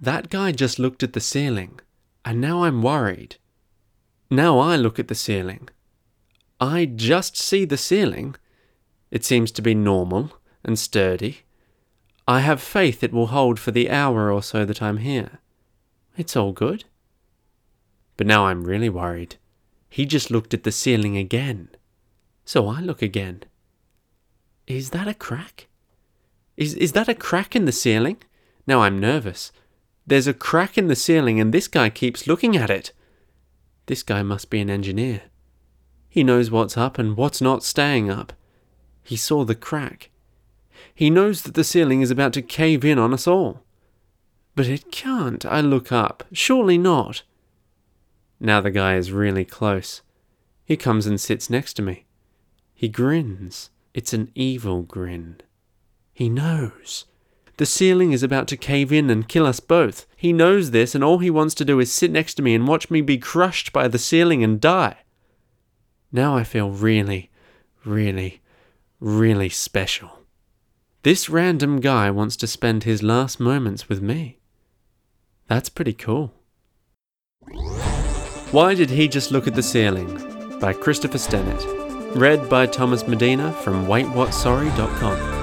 That guy just looked at the ceiling, and now I'm worried. Now I look at the ceiling. I just see the ceiling. It seems to be normal and sturdy. I have faith it will hold for the hour or so that I'm here. It's all good. But now I'm really worried. He just looked at the ceiling again. So I look again. Is that a crack? Is, is that a crack in the ceiling? Now I'm nervous. There's a crack in the ceiling and this guy keeps looking at it. This guy must be an engineer. He knows what's up and what's not staying up. He saw the crack. He knows that the ceiling is about to cave in on us all. But it can't, I look up. Surely not. Now the guy is really close. He comes and sits next to me. He grins. It's an evil grin. He knows. The ceiling is about to cave in and kill us both. He knows this, and all he wants to do is sit next to me and watch me be crushed by the ceiling and die. Now I feel really, really, really special. This random guy wants to spend his last moments with me. That's pretty cool. Why Did He Just Look at the Ceiling? by Christopher Stennett. Read by Thomas Medina from WaitWhatSorry.com.